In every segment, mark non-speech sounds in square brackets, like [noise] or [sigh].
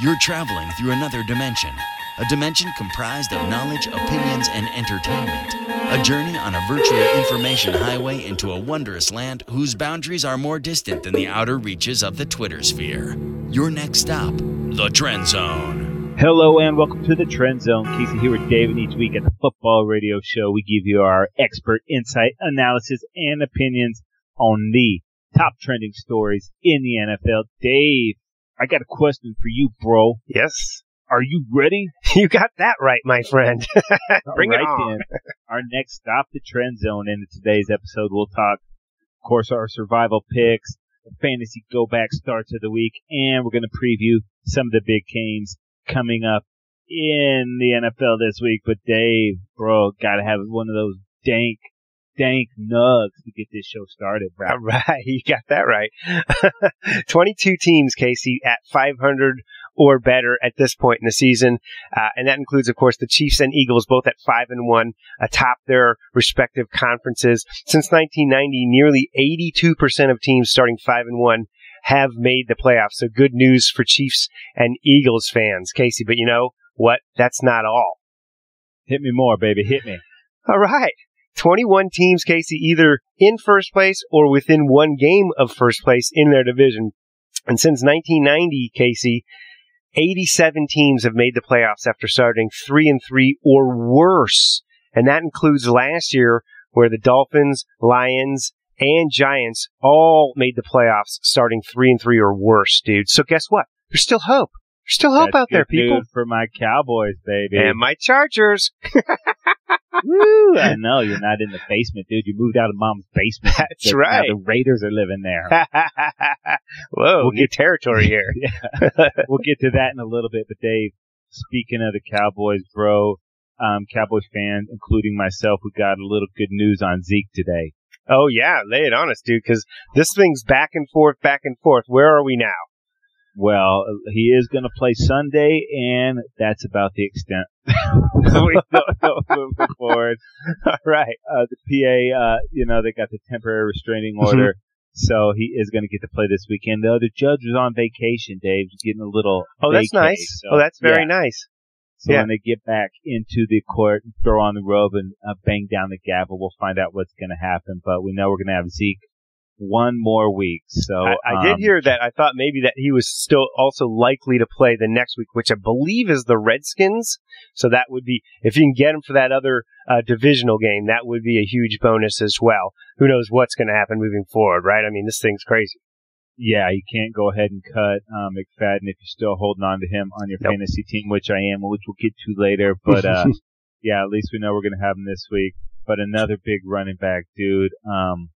You're traveling through another dimension, a dimension comprised of knowledge, opinions, and entertainment. A journey on a virtual information highway into a wondrous land whose boundaries are more distant than the outer reaches of the Twitter sphere. Your next stop, the Trend Zone. Hello and welcome to the Trend Zone. Casey here with David. Each week at the Football Radio Show, we give you our expert insight, analysis, and opinions on the top trending stories in the NFL. Dave, I got a question for you, bro. Yes. Are you ready? [laughs] You got that right, my friend. [laughs] Bring All it on. then. Our next stop, the Trend Zone. In today's episode, we'll talk, of course, our survival picks, the fantasy go back starts of the week, and we're going to preview some of the big games coming up in the NFL this week. But Dave, bro, got to have one of those dank, dank nugs to get this show started, bro. All right. [laughs] You got that right. [laughs] 22 teams, Casey, at 500 or better at this point in the season. Uh, and that includes, of course, the Chiefs and Eagles, both at 5 and 1, atop their respective conferences. Since 1990, nearly 82% of teams starting 5 and 1 have made the playoffs. So good news for Chiefs and Eagles fans, Casey. But you know what? That's not all. Hit me more, baby. Hit me. All right. 21 teams, Casey, either in first place or within one game of first place in their division. And since 1990, Casey, 87 teams have made the playoffs after starting 3 and 3 or worse. And that includes last year where the Dolphins, Lions, and Giants all made the playoffs starting 3 and 3 or worse, dude. So guess what? There's still hope. There's still hope That's out there, people. for my Cowboys, baby. And my Chargers. [laughs] Woo! [laughs] I know you're not in the basement, dude. You moved out of mom's basement. [laughs] That's The- right. The Raiders are living there. [laughs] Whoa, We'll new territory here. yeah. we'll get to that in a little bit. But Dave, speaking of the Cowboys, bro, um, Cowboys fans, including myself, we got a little good news on Zeke today. Oh yeah, lay it on us, dude. Because this thing's back and forth, back and forth. Where are we now? Well, he is going to play Sunday, and that's about the extent. [laughs] we don't know moving forward. [laughs] All right. Uh, the PA, uh, you know, they got the temporary restraining order. So he is going to get to play this weekend. Though the judge was on vacation, Dave, getting a little. Oh, that's vacay. nice. So, oh, that's very yeah. nice. So Yeah. when they get back into the court, and throw on the robe and uh, bang down the gavel, we'll find out what's going to happen. But we know we're going to have Zeke one more week. So I, I did um, hear that. I thought maybe that he was still also likely to play the next week, which I believe is the Redskins. So that would be if you can get him for that other uh, divisional game, that would be a huge bonus as well. Who knows what's going to happen moving forward, right? I mean, this thing's crazy. yeah, you can't go ahead and cut um, McFadden if you're still holding on to him on your Nope. fantasy team, which I am, which we'll get to later. But uh, [laughs] yeah, at least we know we're going to have him this week. But another big running back, dude. Um,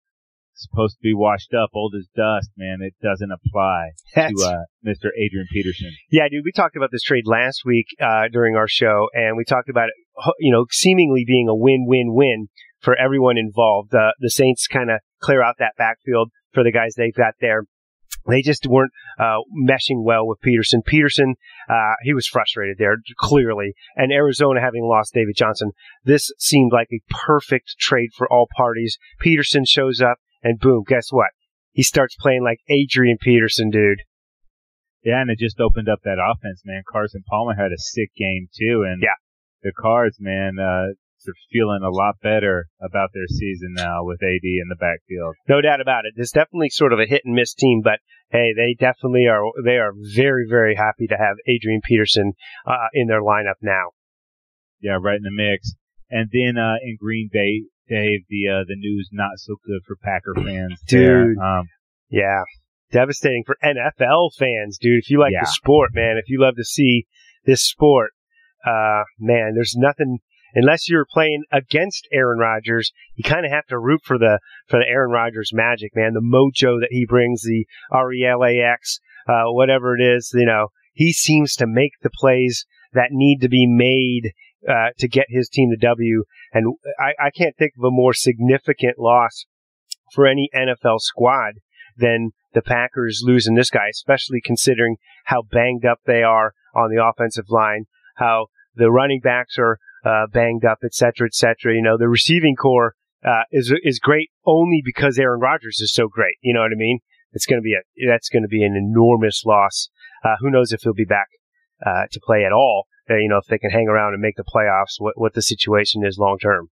supposed to be washed up, old as dust, man. It doesn't apply That's- to uh, Mr. Adrian Peterson. Yeah, dude, we talked about this trade last week uh, during our show, and we talked about it, you know, seemingly being a win-win-win for everyone involved. Uh, the Saints kind of clear out that backfield for the guys they've got there. They just weren't uh, meshing well with Peterson. Peterson, uh, he was frustrated there, clearly. And Arizona having lost David Johnson, this seemed like a perfect trade for all parties. Peterson shows up, and boom, guess what? He starts playing like Adrian Peterson, dude. Yeah, and it just opened up that offense, man. Carson Palmer had a sick game too, and Yeah. the Cards, man, uh, they're feeling a lot better about their season now with AD in the backfield. No doubt about it. It's definitely sort of a hit and miss team, but hey, they definitely are. They are very, very happy to have Adrian Peterson uh, in their lineup now. Yeah, right in the mix. And then uh, in Green Bay, Dave, the uh, the news not so good for Packer fans. Dude. um, Yeah, devastating for NFL fans, dude. If you like Yeah. the sport, man, if you love to see this sport, uh, man, there's nothing. Unless you're playing against Aaron Rodgers, you kind of have to root for the for the Aaron Rodgers magic, man. The mojo that he brings, the R E L A X, uh, whatever it is, you know, he seems to make the plays that need to be made uh, to get his team the W. And I, I can't think of a more significant loss for any NFL squad than the Packers losing this guy, especially considering how banged up they are on the offensive line, how the running backs are uh, banged up, et cetera, et cetera. You know, the receiving core uh, is is great only because Aaron Rodgers is so great. You know what I mean? It's going to be a that's going to be an enormous loss. Uh, who knows if he'll be back uh, to play at all. You know, if they can hang around and make the playoffs, what what the situation is long term.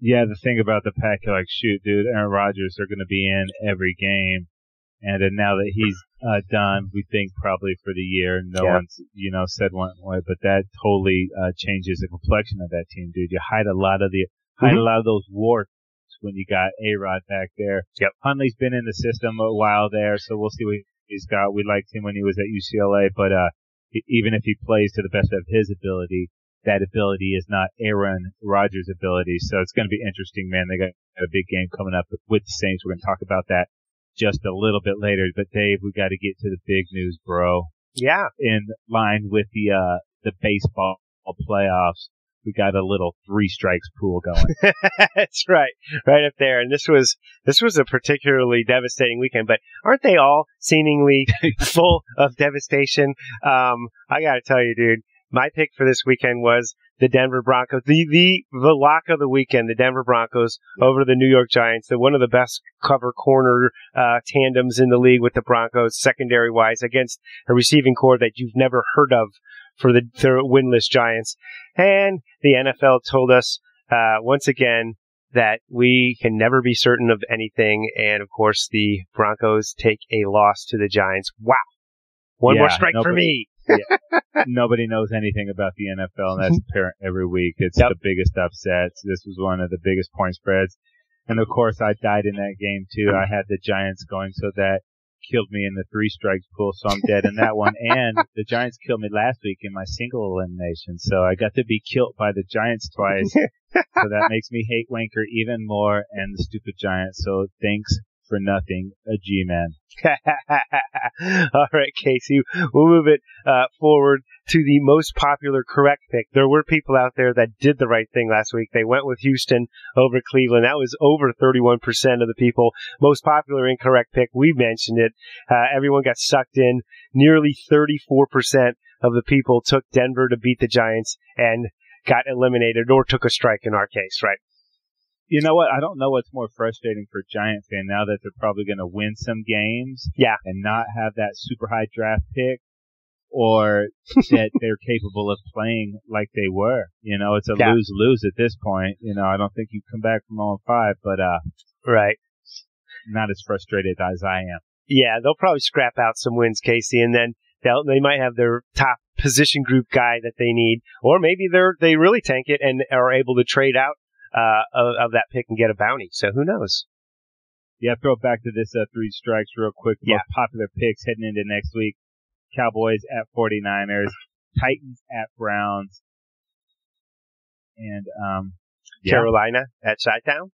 Yeah, the thing about the pack, like, shoot, dude, Aaron Rodgers are going to be in every game, and then now that he's uh, done, we think probably for the year. No Yeah. one's, you know, said one way, but that totally uh, changes the complexion of that team, dude. You hide a lot of the hide Mhm. a lot of those warts when you got A Rod back there. Yep. Hundley's been in the system a while there, so we'll see what he's got. We liked him when he was at UCLA, but uh, even if he plays to the best of his ability, that ability is not Aaron Rodgers' ability. So it's going to be interesting, man. They got a big game coming up with the Saints. We're going to talk about that just a little bit later. But Dave, we got to get to the big news, bro. Yeah, In line with the uh the baseball playoffs, we got a little three strikes pool going. [laughs] That's right, right up there. And this was this was a particularly devastating weekend. But aren't they all seemingly [laughs] full of devastation? Um, I got to tell you, dude, my pick for this weekend was the Denver Broncos, the the the lock of the weekend, the Denver Broncos over the New York Giants. The one of the best cover corner uh, tandems in the league with the Broncos, secondary wise, against a receiving core that you've never heard of for the, the winless Giants. And the NFL told us uh, once again that we can never be certain of anything. And of course, the Broncos take a loss to the Giants. Wow. One more Yeah, strike for nobody- me. [laughs] Nobody knows anything about the NFL, and that's apparent every week. It's Yep. the biggest upsets. This was one of the biggest point spreads. And of course, I died in that game too. I had the Giants going, so that killed me in the three strikes pool, so I'm dead in that one. [laughs] And the Giants killed me last week in my single elimination, so I got to be killed by the Giants twice. [laughs] so that makes me hate Wanker even more and the stupid Giants. So thanks for nothing, a G-man. [laughs] All right, Casey, we'll move it uh, forward to the most popular correct pick. There were people out there that did the right thing last week. They went with Houston over Cleveland. That was over 31% of the people. Most popular incorrect pick, we mentioned it. Uh, everyone got sucked in. Nearly 34% of the people took Denver to beat the Giants and got eliminated or took a strike in our case, right? You know what? I don't know what's more frustrating for Giant fan now that they're probably going to win some games, Yeah. and not have that super high draft pick, or [laughs] that they're capable of playing like they were. You know, it's a Yeah. lose lose at this point. You know, I don't think you come back from 0 5, but uh, Right. not as frustrated as I am. Yeah, they'll probably scrap out some wins, Casey, and then they'll they might have their top position group guy that they need, or maybe they're they really tank it and are able to trade out uh, of, of that pick and get a bounty. So who knows? Yeah, throw it back to this uh, three strikes real quick. Yeah. Most popular picks heading into next week. Cowboys at 49ers, Titans at Browns, and um, yeah. Carolina at Chi-Town.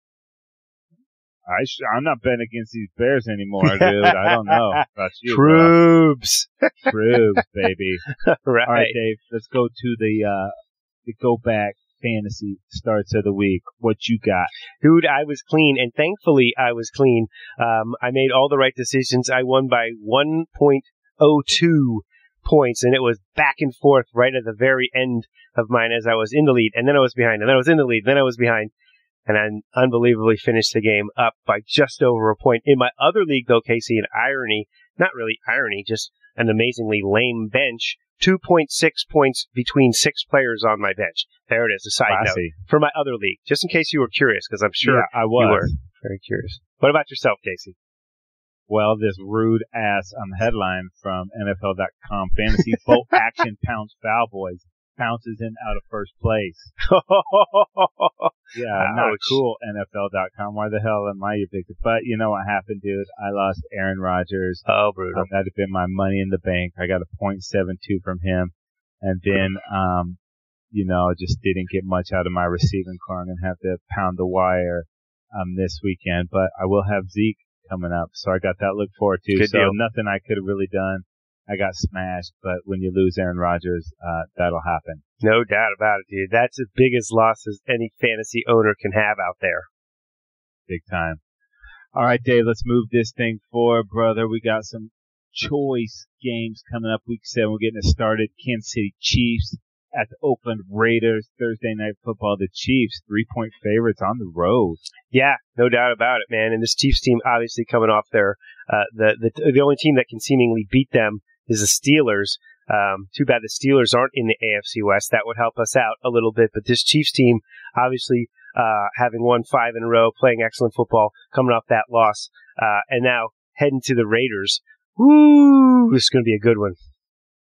I sh- I'm not betting against these Bears anymore, [laughs] dude. I don't know about you. Troops. Troops, baby. [laughs] right. All right, Dave. Let's go to the uh the go back fantasy starts of the week. What you got? Dude, I was clean, and thankfully I was clean. Um, I made all the right decisions. I won by 1.02 points, and it was back and forth right at the very end of mine as I was in the lead, and then I was behind, and then I was in the lead, then I was behind, and I unbelievably finished the game up by just over a point. In my other league, though, Casey, an irony, not really irony, just an amazingly lame bench. 2.6 points between six players on my bench. There it is, a side note for my other league, just in case you were curious, because I'm sure yeah, I you was. were very curious. What about yourself, Casey? Well, this rude ass on the headline from NFL.com fantasy bolt [laughs] action pounds foul boys bounces in out of first place. [laughs] [laughs] Yeah, not Ouch. cool. NFL.com. Why the hell am I your victim? But you know what happened, dude? I lost Aaron Rodgers. oh, brutal. That'd have been my money in the bank. I got a point seven two from him, and then um, you know, just didn't get much out of my receiving core. I'm gonna have to pound the wire um this weekend, but I will have Zeke coming up, so I got that to look forward to. Good so deal. nothing I could have really done. I got smashed, but when you lose Aaron Rodgers, uh, that'll happen. No doubt about it, dude. That's as big as loss as any fantasy owner can have out there. big time. All right, Dave, let's move this thing forward, brother. We got some choice games coming up week seven. We're getting it started. Kansas City Chiefs at the Oakland Raiders. Thursday night football. The Chiefs, three point favorites on the road. Yeah, no doubt about it, man. And this Chiefs team obviously coming off their uh, the the the only team that can seemingly beat them is the Steelers. Um, too bad the Steelers aren't in the AFC West. That would help us out a little bit. But this Chiefs team, obviously, uh, having won five in a row, playing excellent football, coming off that loss, uh, and now heading to the Raiders. Woo! This is going to be a good one.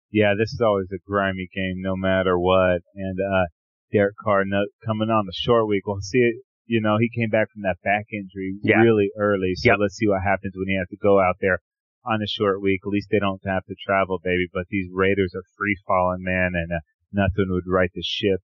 Yeah, this is always a grimy game, no matter what. And uh, Derek Carr no, coming on the short week. We'll see it. You know, he came back from that back injury Yeah. really early. So Yep. let's see what happens when he has to go out there on a short week. At least they don't have to travel, baby. But these Raiders are free falling, man, and uh, nothing would right the ship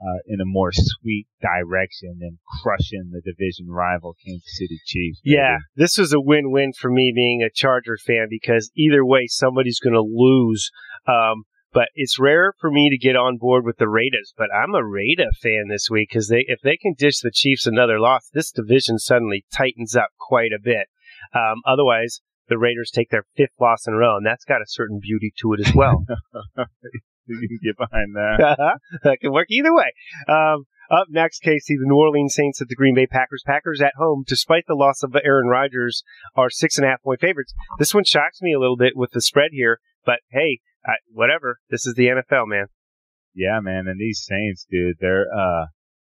uh, in a more sweet direction than crushing the division rival Kansas City Chiefs. baby. Yeah, this was a win-win for me being a Charger fan because either way, somebody's going to lose. Um, but it's rare for me to get on board with the Raiders. But I'm a Raider fan this week because they, if they can dish the Chiefs another loss, this division suddenly tightens up quite a bit. Um, otherwise, the Raiders take their fifth loss in a row, and that's got a certain beauty to it as well. [laughs] you can get behind that. [laughs] that can work either way. Um, up next, Casey, the New Orleans Saints at the Green Bay Packers. Packers at home, despite the loss of Aaron Rodgers, are six and a half point favorites. This one shocks me a little bit with the spread here, but hey, I, whatever. This is the NFL, man. Yeah, man, and these Saints, dude, they're uh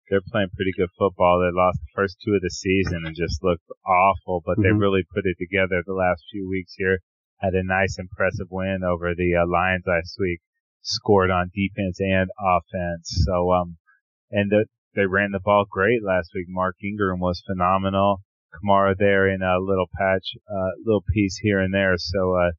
they're playing pretty good football. They lost the first two of the season and just looked awful, but they Mhm. really put it together the last few weeks here. Had a nice, impressive win over the uh, Lions last week. Scored on defense and offense. So, um, and the, they ran the ball great last week. Mark Ingram was phenomenal. Kamara there in a little patch, uh, little piece here and there. So, uh,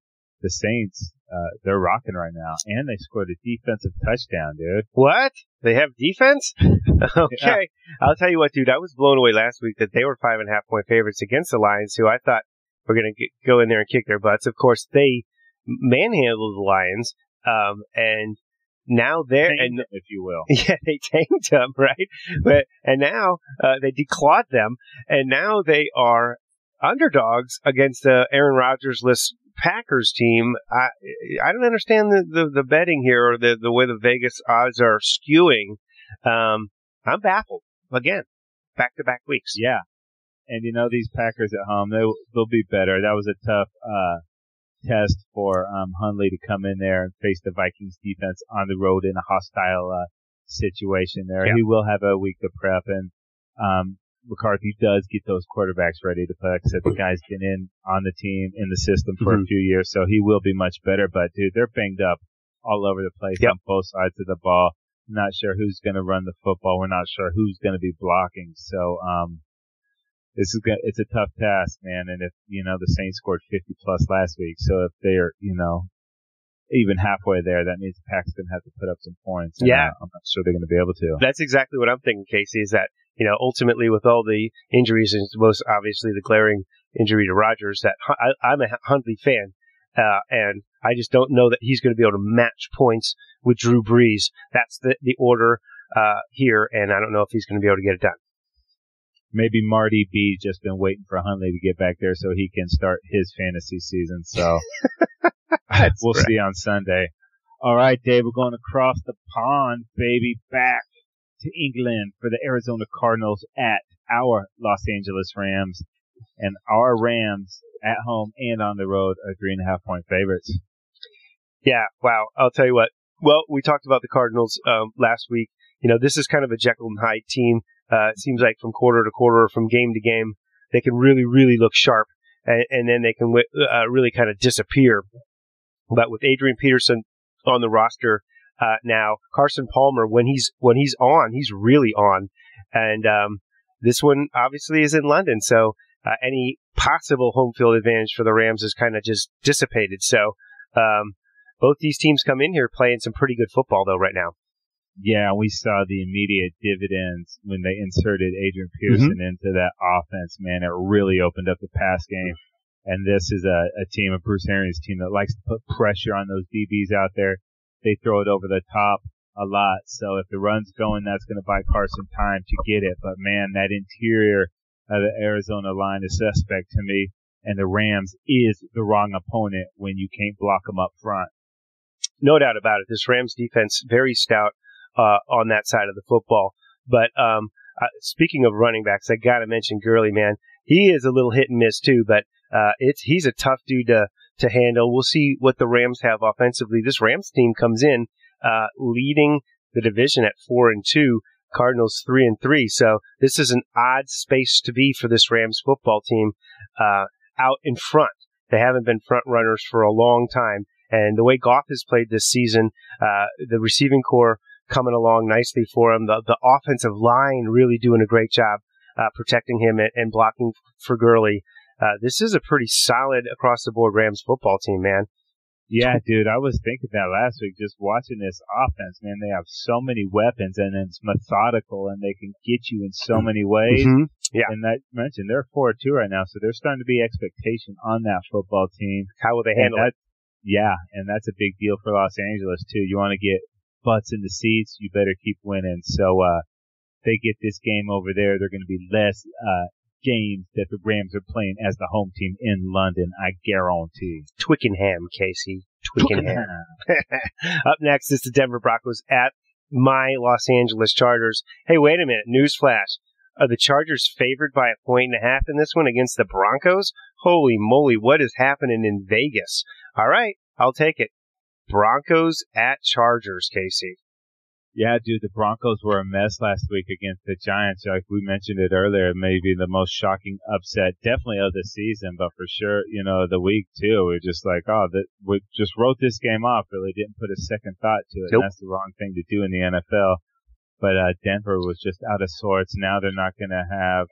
the Saints, uh, they're rocking right now, and they scored a defensive touchdown, dude. What? They have defense? [laughs] okay. I'll tell you what, dude, I was blown away last week that they were five and a half point favorites against the Lions, who I thought were going to go in there and kick their butts. Of course, they manhandled the Lions, um, and now they're, Tamed and them, if you will. [laughs] Yeah, they tamed them, right? But and now uh, they declawed them, and now they are underdogs against the Aaron Rodgers-less Packers team. I I don't understand the, the, the betting here or the the way the Vegas odds are skewing. Um, I'm baffled again, back to back weeks. Yeah. And you know, these Packers at home, they, they'll be better. That was a tough, uh, test for, um, Hundley to come in there and face the Vikings defense on the road in a hostile, uh, situation there. Yeah. He will have a week to prep and, um, McCarthy does get those quarterbacks ready to play. Like I said, the guy's been in on the team, in the system for Mhm. a few years, so he will be much better. But dude, they're banged up all over the place Yep. on both sides of the ball. Not sure who's going to run the football. We're not sure who's going to be blocking. So, um, this is go- it's a tough task, man. And if you know the Saints scored 50 plus last week, so if they're you know even halfway there, that means the Packers going to have to put up some points. Yeah. uh, I'm not sure they're going to be able to. That's exactly what I'm thinking, Casey. Is that you know ultimately with all the injuries and most obviously the glaring injury to Rodgers, that I, I'm a Hundley fan, uh, and I just don't know that he's going to be able to match points with Drew Brees. That's the the order uh, here, and I don't know if he's going to be able to get it done. Maybe Marty B just been waiting for Hundley to get back there so he can start his fantasy season. So [laughs] That's we'll right. see on Sunday. All right, Dave, we're going across the pond, baby, back to England for the Arizona Cardinals at our Los Angeles Rams. And our Rams at home and on the road are three and a half point favorites. Yeah, wow. I'll tell you what. Well, we talked about the Cardinals um, last week. You know, this is kind of a Jekyll and Hyde team. Uh, it seems like from quarter to quarter, or from game to game, they can really, really look sharp, and, and then they can uh, really kind of disappear. But with Adrian Peterson on the roster uh, now, Carson Palmer, when he's when he's on, he's really on, and um, this one obviously is in London, so uh, any possible home field advantage for the Rams is kind of just dissipated. So. Um, both these teams come in here playing some pretty good football though right now. Yeah, we saw the immediate dividends when they inserted Adrian mm-hmm. Pearson into that offense, man. It really opened up the pass game. And this is a, a team, a Bruce Arians team that likes to put pressure on those DBs out there. They throw it over the top a lot. So if the run's going, that's going to buy Carson time to get it. But man, that interior of the Arizona line is suspect to me. And the Rams is the wrong opponent when you can't block them up front. No doubt about it. This Rams defense very stout uh, on that side of the football. But um, uh, speaking of running backs, I got to mention Gurley, man. He is a little hit and miss too, but uh, it's he's a tough dude to to handle. We'll see what the Rams have offensively. This Rams team comes in uh, leading the division at four and two. Cardinals three and three. So this is an odd space to be for this Rams football team uh, out in front. They haven't been front runners for a long time. And the way Goff has played this season, uh, the receiving core coming along nicely for him. The, the offensive line really doing a great job uh, protecting him and, and, blocking for Gurley. Uh, this is a pretty solid across the board Rams football team, man. Yeah, dude, I was thinking that last week, just watching this offense, man. They have so many weapons and it's methodical and they can get you in so many ways. Mm-hmm. Yeah. And that mentioned, they're 4 2 right now, so there's starting to be expectation on that football team. How will they handle that, it? Yeah, and that's a big deal for Los Angeles, too. You want to get butts in the seats, you better keep winning. So, uh, they get this game over there, they're going to be less, uh, games that the Rams are playing as the home team in London, I guarantee. Twickenham, Casey. Twickenham. [laughs] Up next is the Denver Broncos at my Los Angeles Chargers. Hey, wait a minute. Newsflash. Are the Chargers favored by a point and a half in this one against the Broncos? Holy moly, what is happening in Vegas? All right, I'll take it. Broncos at Chargers, Casey. Yeah, dude, the Broncos were a mess last week against the Giants. Like we mentioned it earlier, maybe the most shocking upset, definitely of the season, but for sure, you know, the week too. We're just like, oh, that we just wrote this game off. Really didn't put a second thought to it. Nope. that's the wrong thing to do in the NFL. But uh, Denver was just out of sorts. Now they're not going to have,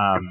um,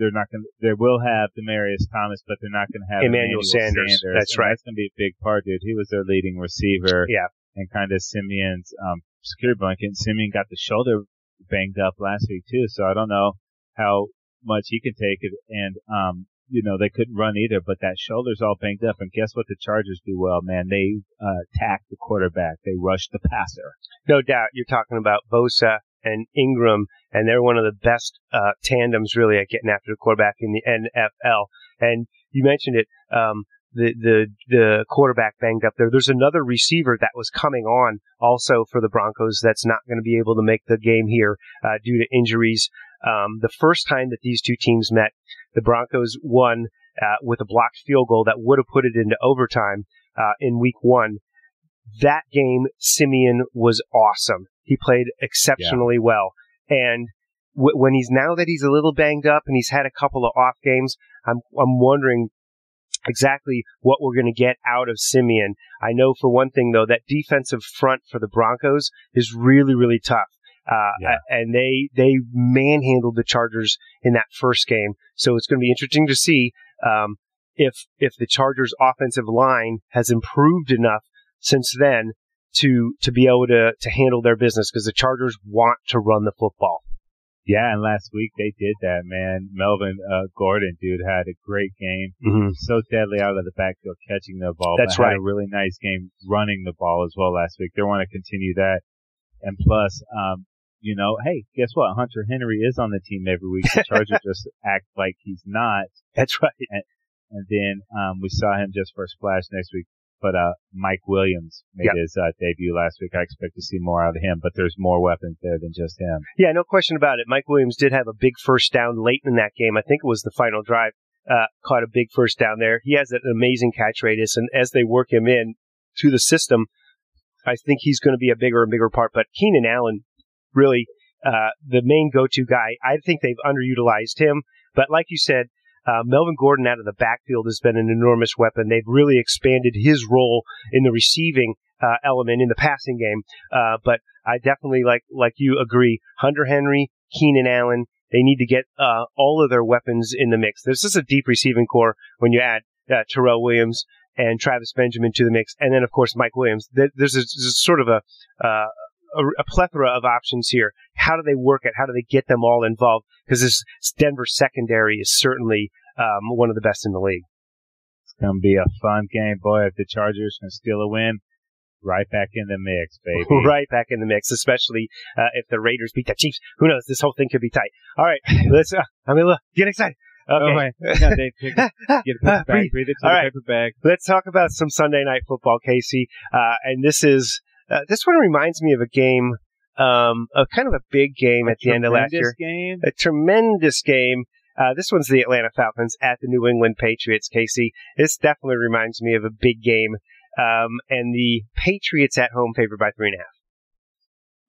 they're not going. to They will have Demaryius Thomas, but they're not going to have Emmanuel, Emmanuel Sanders. Sanders. That's right. That's going to be a big part, dude. He was their leading receiver. Yeah and kind of Siemian's um, security blanket. Siemian got the shoulder banged up last week too, so I don't know how much he can take it. And um, you know they couldn't run either, but that shoulder's all banged up. And guess what? The Chargers do well, man. They uh, attack the quarterback. They rush the passer. No doubt. You're talking about Bosa and Ingram, and they're one of the best uh, tandems really at getting after the quarterback in the NFL. And you mentioned it. Um, the the the quarterback banged up there. There's another receiver that was coming on also for the Broncos that's not going to be able to make the game here uh, due to injuries. Um, the first time that these two teams met, the Broncos won uh, with a blocked field goal that would have put it into overtime uh, in Week One. That game, Siemian was awesome. He played exceptionally yeah. well, and when he's now that he's a little banged up and he's had a couple of off games, I'm I'm wondering exactly what we're going to get out of Siemian. I know for one thing though that defensive front for the Broncos is really really tough. Uh, yeah. and they they manhandled the Chargers in that first game. So it's going to be interesting to see um, if if the Chargers offensive line has improved enough since then to to be able to to handle their business because the Chargers want to run the football. Yeah, and last week they did that, man. Melvin uh, Gordon, dude, had a great game. Mm-hmm. So deadly out of the backfield catching the ball. That's right. a really nice game running the ball as well last week. They want to continue that. And plus, um, you know, hey, guess what? Hunter Henry is on the team every week. The [laughs] Chargers just act like he's not. That's right. And, and then um, we saw him just for a splash next week but uh, Mike Williams made yep. his uh, debut last week. I expect to see more out of him, but there's more weapons there than just him. Yeah, no question about it. Mike Williams did have a big first down late in that game. I think it was the final drive. Uh, caught a big first down there. He has an amazing catch radius, and as they work him in to the system, I think he's going to be a bigger and bigger part. But Keenan Allen, really, uh, the main go-to guy. I think they've underutilized him, but like you said, uh, Melvin Gordon out of the backfield has been an enormous weapon. They've really expanded his role in the receiving uh, element in the passing game. Uh, but I definitely like like you agree. Hunter Henry, Keenan Allen, they need to get uh, all of their weapons in the mix. There's just a deep receiving core when you add uh, Tyrell Williams and Travis Benjamin to the mix, and then of course Mike Williams. There's a, there's a sort of a uh, a, a, plethora of options here. How do they work it? How do they get them all involved? Because this Denver secondary is certainly um, one of the best in the league. It's going to be a fun game, boy. If the Chargers can steal a win, right back in the mix, baby. [laughs] right back in the mix, especially uh, if the Raiders beat the Chiefs. Who knows? This whole thing could be tight. All right, [laughs] let's. Uh, I mean, look, get excited. Okay. Oh, my. Yeah, Dave, [laughs] get a paper bag. Breathe, breathe it to All the right. paper bag. Let's talk about some Sunday night football, Casey. Uh, and this is uh, this one reminds me of a game, um, a kind of a big game a at the end of last year. Game? A tremendous game. Uh, this one's the Atlanta Falcons at the New England Patriots. Casey, this definitely reminds me of a big game. Um, and the Patriots at home favored by three and a half.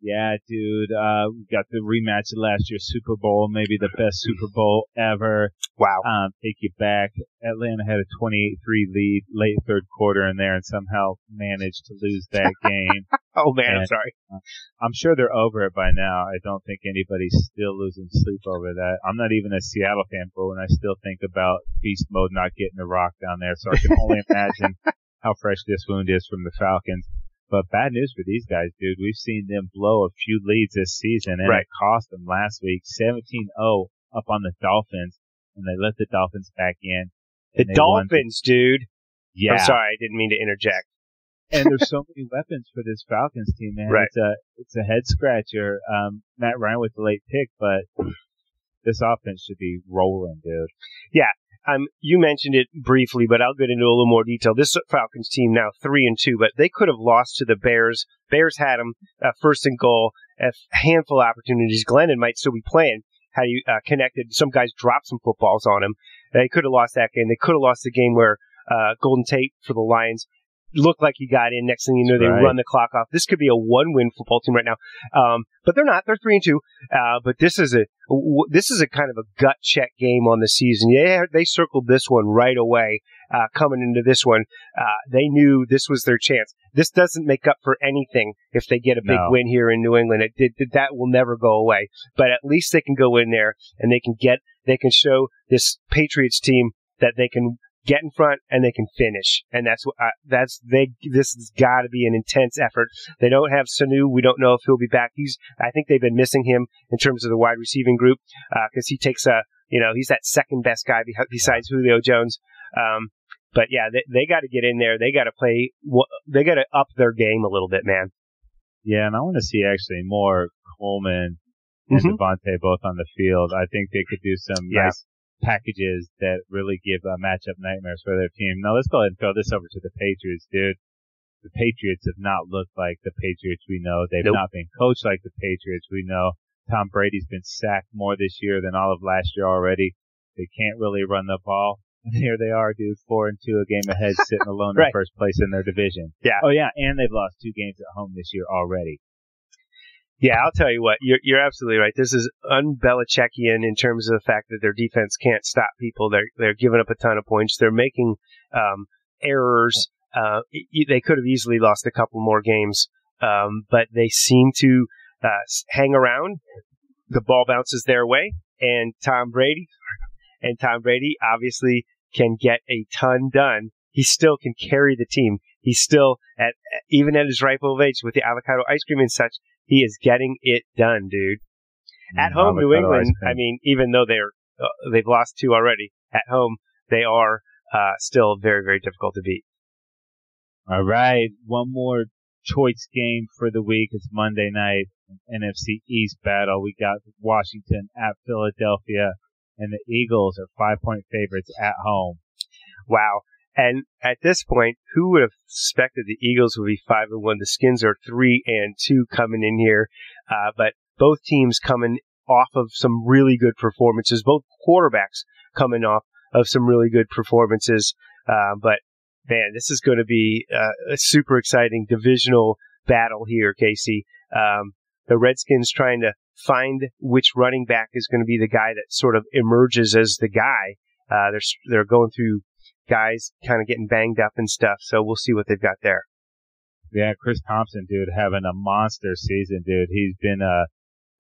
Yeah, dude. Uh, we got the rematch of last year's Super Bowl, maybe the best Super Bowl ever. Wow. Um, take you back. Atlanta had a 28-3 lead late third quarter in there and somehow managed to lose that [laughs] game. oh man, And, I'm sorry. uh, I'm sure they're over it by now. I don't think anybody's still losing sleep over that. I'm not even a Seattle fan, but when I still think about beast mode not getting a rock down there, so I can only [laughs] imagine how fresh this wound is from the Falcons. But bad news for these guys, dude. We've seen them blow a few leads this season, and Right. it cost them last week 17-0 up on the Dolphins, and they let the Dolphins back in. The they won. Dolphins, dude. Yeah, I'm sorry, I didn't mean to interject. and there's so [laughs] many weapons for this Falcons team, man. Right. It's a it's a head scratcher. Um, Matt Ryan with the late pick, but this offense should be rolling, dude. Um, you mentioned it briefly, but I'll get into a little more detail. This Falcons team now three and two, but they could have lost to the Bears. Bears had them uh, first and goal, a handful of opportunities. Glennon might still be playing. How you uh, connected? Some guys dropped some footballs on him. They could have lost that game. They could have lost the game where uh, Golden Tate for the Lions looked like he got in. Next thing you know, they Right. run the clock off. This could be a one-win football team right now, um, but they're not. They're three and two. Uh, but this is a w- this is a kind of a gut check game on the season. Yeah, they circled this one right away. Uh, coming into this one, uh, they knew this was their chance. This doesn't make up for anything if they get a big No. win here in New England. It, it, that will never go away. But at least they can go in there and they can get they can show this Patriots team that they can get in front and they can finish. And that's what uh, that's they. This has got to be an intense effort. They don't have Sanu. We don't know if he'll be back. He's. I think they've been missing him in terms of the wide receiving group because he takes a. You know, he's that second best guy besides Julio Jones. Um, but yeah, they, they got to get in there. They got to play. They got to up their game a little bit, man. Yeah, and I want to see actually more Coleman and Mhm. Devonta both on the field. I think they could do some Yeah. nice packages that really give uh, matchup nightmares for their team. Now let's go ahead and throw this over to the Patriots, dude. The Patriots have not looked like the Patriots we know. They've Nope. not been coached like the Patriots we know. Tom Brady's been sacked more this year than all of last year already. They can't really run the ball. [laughs] And here they are, dude, four and two, a game ahead, sitting alone [laughs] Right. in first place in their division. Yeah. Oh yeah, and they've lost two games at home this year already. Yeah, I'll tell you what. You're you're absolutely right. This is un-Belichickian in terms of the fact that their defense can't stop people. They're they're giving up a ton of points. They're making um, errors. Uh, they could have easily lost a couple more games, um, but they seem to uh, hang around. The ball bounces their way, and Tom Brady, [laughs] and Tom Brady obviously can get a ton done. He still can carry the team. He's still at even at his ripe old age with the avocado ice cream and such. He is getting it done, dude. At Mm, home, New England. I mean, even though they're uh, they've lost two already at home, they are uh, still very very difficult to beat. All right, one more choice game for the week. It's Monday night, NFC East battle. We got Washington at Philadelphia, and the Eagles are five point favorites at home. Wow. And at this point, who would have suspected the Eagles would be five and one? The Skins are three and two coming in here, uh, but both teams coming off of some really good performances. Both quarterbacks coming off of some really good performances. Uh, but man, this is going to be uh, a super exciting divisional battle here, Casey. Um, the Redskins trying to find which running back is going to be the guy that sort of emerges as the guy. Uh, they're they're going through guys kind of getting banged up and stuff. So we'll see what they've got there. Yeah, Chris Thompson, dude, having a monster season, dude. He's been uh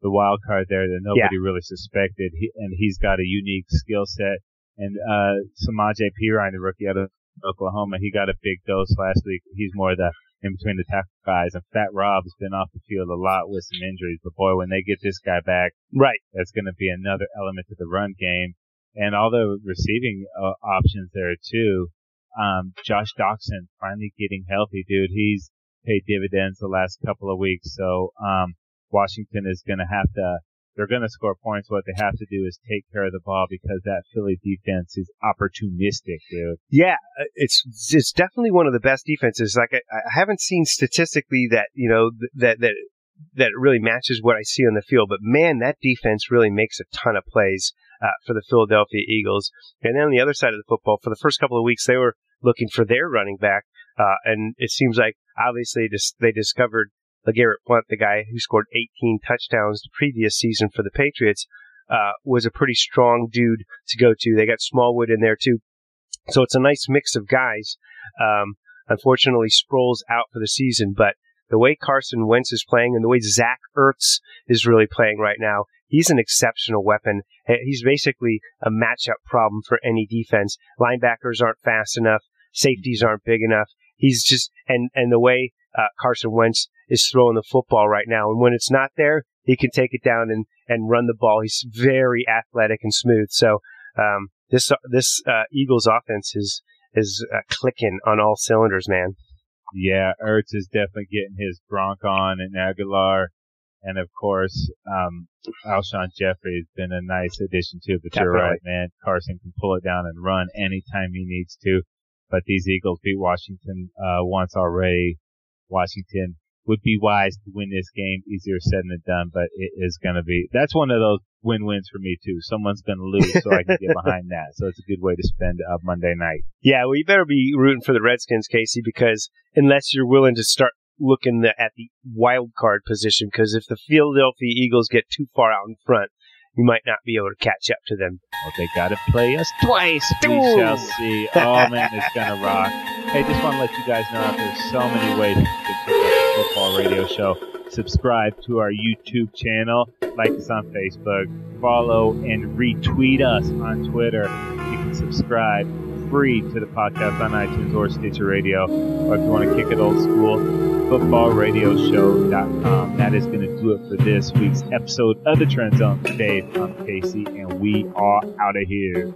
the wild card there that nobody really suspected, he, and he's got a unique skill set. And uh Samaje Perine, the rookie out of Oklahoma, he got a big dose last week. He's more the in between the tackle guys, and Fat Rob's been off the field a lot with some injuries. But boy, when they get this guy back, Right. that's going to be another element to the run game. And all the receiving uh, options there too. Um, Josh Doctson finally getting healthy, dude. He's paid dividends the last couple of weeks. So, um, Washington is going to have to, they're going to score points. What they have to do is take care of the ball because that Philly defense is opportunistic, dude. Yeah, uh, it's it's definitely one of the best defenses. Like I, I haven't seen statistically that you know that that that really matches what I see on the field, but man, that defense really makes a ton of plays. Uh, for the Philadelphia Eagles. And then on the other side of the football, for the first couple of weeks, they were looking for their running back. Uh, and it seems like obviously they discovered LeGarrette Blunt, the guy who scored 18 touchdowns the previous season for the Patriots, uh, was a pretty strong dude to go to. They got Smallwood in there too. So it's a nice mix of guys. Um, unfortunately, Sproles out for the season, but the way Carson Wentz is playing and the way Zach Ertz is really playing right now, he's an exceptional weapon. He's basically a matchup problem for any defense. Linebackers aren't fast enough. Safeties aren't big enough. He's just, and, and the way uh, Carson Wentz is throwing the football right now. And when it's not there, he can take it down and, and run the ball. He's very athletic and smooth. So, um, this, this, uh, Eagles offense is, is uh, clicking on all cylinders, man. Yeah, Ertz is definitely getting his Gronk on and Aguilar. And of course, um, Alshon Jeffery has been a nice addition too. But definitely. you're right, man. Carson can pull it down and run anytime he needs to. But these Eagles beat Washington, uh, once already. Washington would be wise to win this game. Easier said than done, but it is going to be. That's one of those win-wins for me too. Someone's going to lose, so I can get [laughs] behind that. So it's a good way to spend a Monday night. Yeah, well, you better be rooting for the Redskins, Casey, because unless you're willing to start looking at the wild card position, because if the Philadelphia Eagles get too far out in front, you might not be able to catch up to them. Well, they got to play us twice. We Ooh. shall see. Oh man, it's gonna [laughs] rock. Hey, just want to let you guys know that there's so many ways to get the football radio show. Subscribe to our YouTube channel, like us on Facebook, follow and retweet us on Twitter. You can subscribe free to the podcast on iTunes or Stitcher Radio. Or if you want to kick it old school, footballradioshow.com. That is going to do it for this week's episode of the Trend Zone. Dave, I'm Casey, and we are out of here.